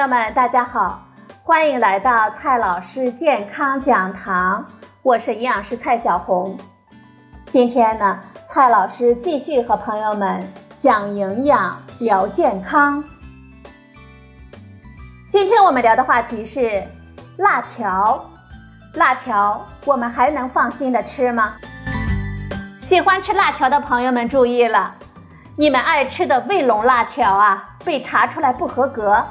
朋友们，大家好，欢迎来到蔡老师健康讲堂，我是营养师蔡小红。今天呢，蔡老师继续和朋友们讲营养、聊健康。今天我们聊的话题是辣条。辣条，我们还能放心的吃吗？喜欢吃辣条的朋友们注意了，你们爱吃的卫龙辣条啊，被查出来不合格，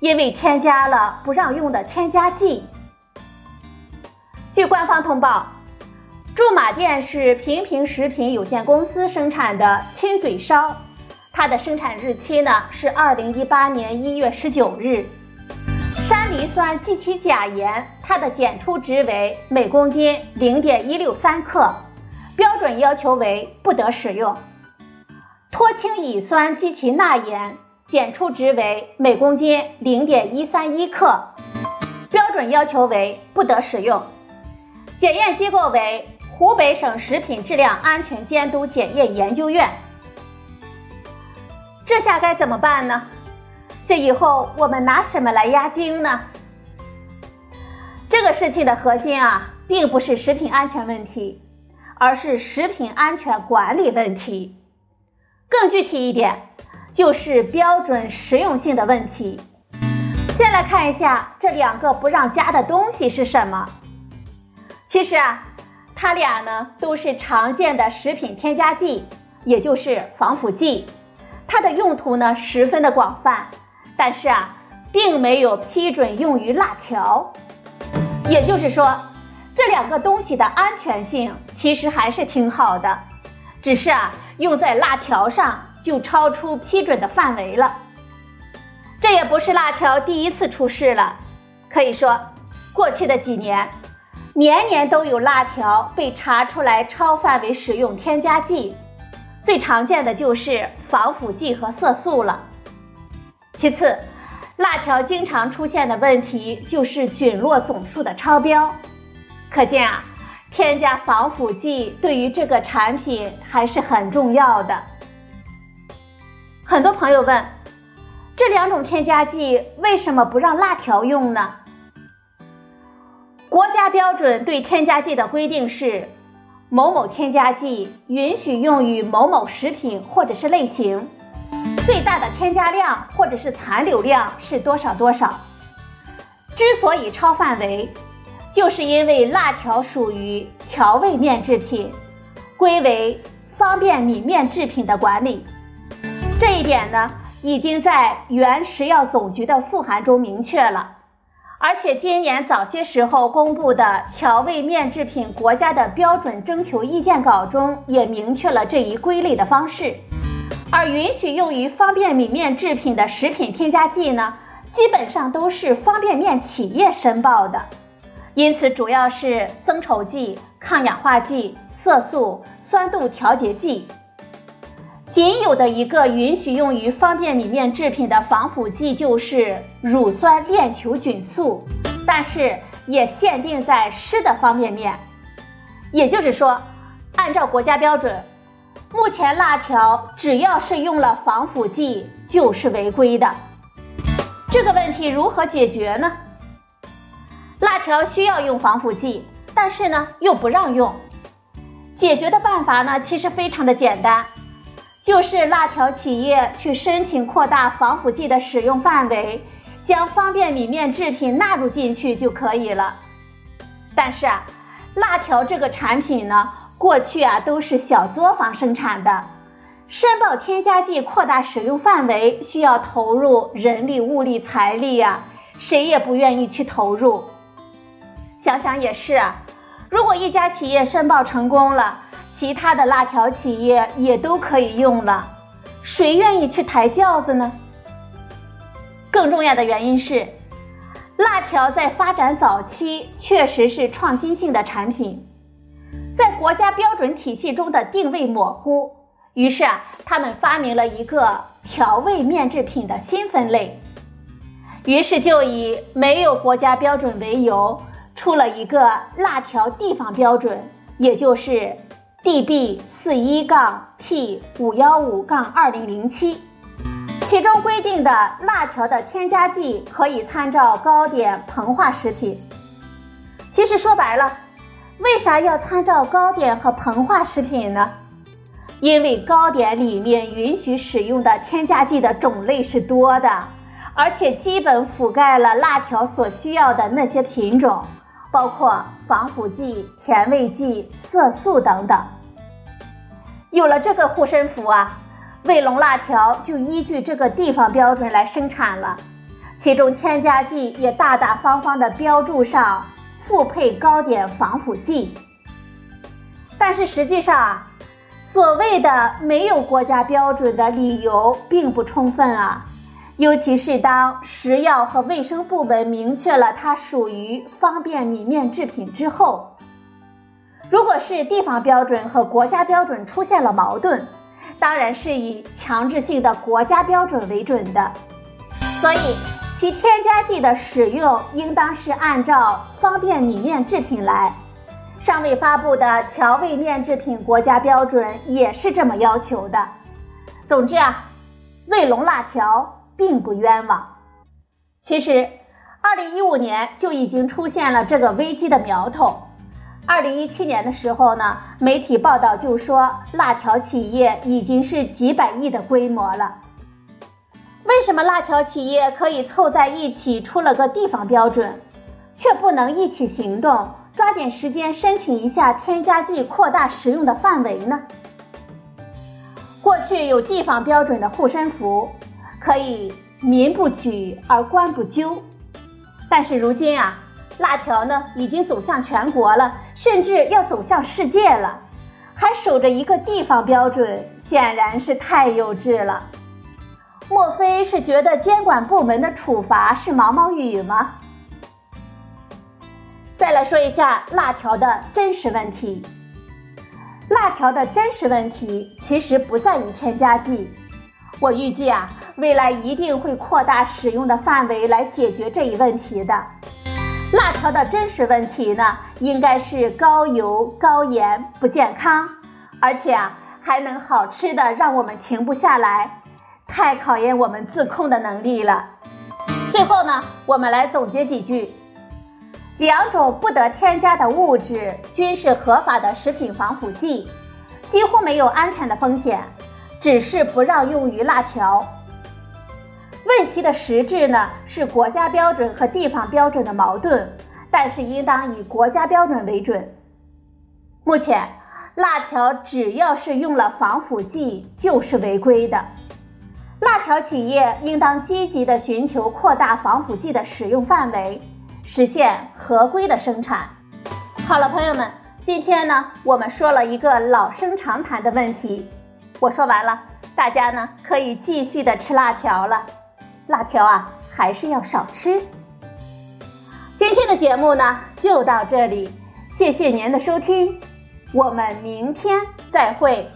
因为添加了不让用的添加剂。据官方通报，驻马店是平平食品有限公司生产的亲嘴烧，它的生产日期呢是二零一八年一月十九日。山梨酸基体钾盐，它的检出值为每公斤零点一六三克，标准要求为不得使用。脱氢乙酸基体钠盐，检出值为每公斤零点一三一克，标准要求为不得使用。检验机构为湖北省食品质量安全监督检验研究院。这下该怎么办呢？这以后我们拿什么来压惊呢？这个事情的核心啊，并不是食品安全问题，而是食品安全管理问题。更具体一点，就是标准实用性的问题。先来看一下这两个不让加的东西是什么。其实啊，它俩呢都是常见的食品添加剂，也就是防腐剂。它的用途呢十分的广泛。但是啊，并没有批准用于辣条，也就是说，这两个东西的安全性其实还是挺好的，只是啊，用在辣条上就超出批准的范围了。这也不是辣条第一次出事了，可以说，过去的几年，年年都有辣条被查出来超范围使用添加剂，最常见的就是防腐剂和色素了。其次，辣条经常出现的问题就是菌落总数的超标。可见啊，添加防腐剂对于这个产品还是很重要的。很多朋友问，这两种添加剂为什么不让辣条用呢？国家标准对添加剂的规定是，某某添加剂允许用于某某食品或者是类型。最大的添加量或者是残留量是多少多少？之所以超范围，就是因为辣条属于调味面制品，归为方便米面制品的管理。这一点呢，已经在原食药总局的复函中明确了，而且今年早些时候公布的调味面制品国家的标准征求意见稿中也明确了这一归类的方式。而允许用于方便米面制品的食品添加剂呢，基本上都是方便面企业申报的，因此主要是增稠剂、抗氧化剂、色素、酸度调节剂。仅有的一个允许用于方便米面制品的防腐剂就是乳酸链球菌素，但是也限定在湿的方便面。也就是说，按照国家标准。目前辣条只要是用了防腐剂就是违规的，这个问题如何解决呢？辣条需要用防腐剂，但是呢又不让用，解决的办法呢其实非常的简单，就是辣条企业去申请扩大防腐剂的使用范围，将方便米面制品纳入进去就可以了。但是啊，辣条这个产品呢。过去啊都是小作坊生产的，申报添加剂扩大使用范围需要投入人力、物力、财力呀，谁也不愿意去投入。想想也是啊，如果一家企业申报成功了，其他的辣条企业也都可以用了，谁愿意去抬轿子呢？更重要的原因是，辣条在发展早期确实是创新性的产品。在国家标准体系中的定位模糊，于是啊，他们发明了一个调味面制品的新分类，于是就以没有国家标准为由，出了一个辣条地方标准，也就是 DB 四一杠 T 五幺五杠二零零七。其中规定的辣条的添加剂可以参照糕点、膨化食品。其实说白了，为啥要参照糕点和膨化食品呢？因为糕点里面允许使用的添加剂的种类是多的，而且基本覆盖了辣条所需要的那些品种，包括防腐剂、甜味剂、色素等等。有了这个护身符啊，卫龙辣条就依据这个地方标准来生产了，其中添加剂也大大方方的标注上复配糕点防腐剂。但是实际上啊。所谓的没有国家标准的理由并不充分啊，尤其是当食药和卫生部门明确了它属于方便米面制品之后，如果是地方标准和国家标准出现了矛盾，当然是以强制性的国家标准为准的，所以其添加剂的使用应当是按照方便米面制品来。尚未发布的调味面制品国家标准也是这么要求的。总之啊，卫龙辣条并不冤枉。其实，二零一五年就已经出现了这个危机的苗头。二零一七年的时候呢，媒体报道就说，辣条企业已经是几百亿的规模了。为什么辣条企业可以凑在一起出了个地方标准，却不能一起行动？抓紧时间申请一下添加剂扩大使用的范围呢？过去有地方标准的护身符，可以民不举而官不究，但是如今啊，辣条呢已经走向全国了，甚至要走向世界了，还守着一个地方标准，显然是太幼稚了。莫非是觉得监管部门的处罚是毛毛雨吗？再来说一下辣条的真实问题。辣条的真实问题其实不在于添加剂，我预计啊，未来一定会扩大使用的范围来解决这一问题的。辣条的真实问题呢，应该是高油、高盐、不健康，而且啊，还能好吃的让我们停不下来，太考验我们自控的能力了。最后呢，我们来总结几句。两种不得添加的物质均是合法的食品防腐剂，几乎没有安全的风险，只是不让用于辣条。问题的实质呢是国家标准和地方标准的矛盾，但是应当以国家标准为准。目前，辣条只要是用了防腐剂就是违规的，辣条企业应当积极的寻求扩大防腐剂的使用范围。实现合规的生产。好了，朋友们，今天呢，我们说了一个老生常谈的问题，我说完了，大家呢可以继续的吃辣条了。辣条啊，还是要少吃。今天的节目呢就到这里，谢谢您的收听，我们明天再会。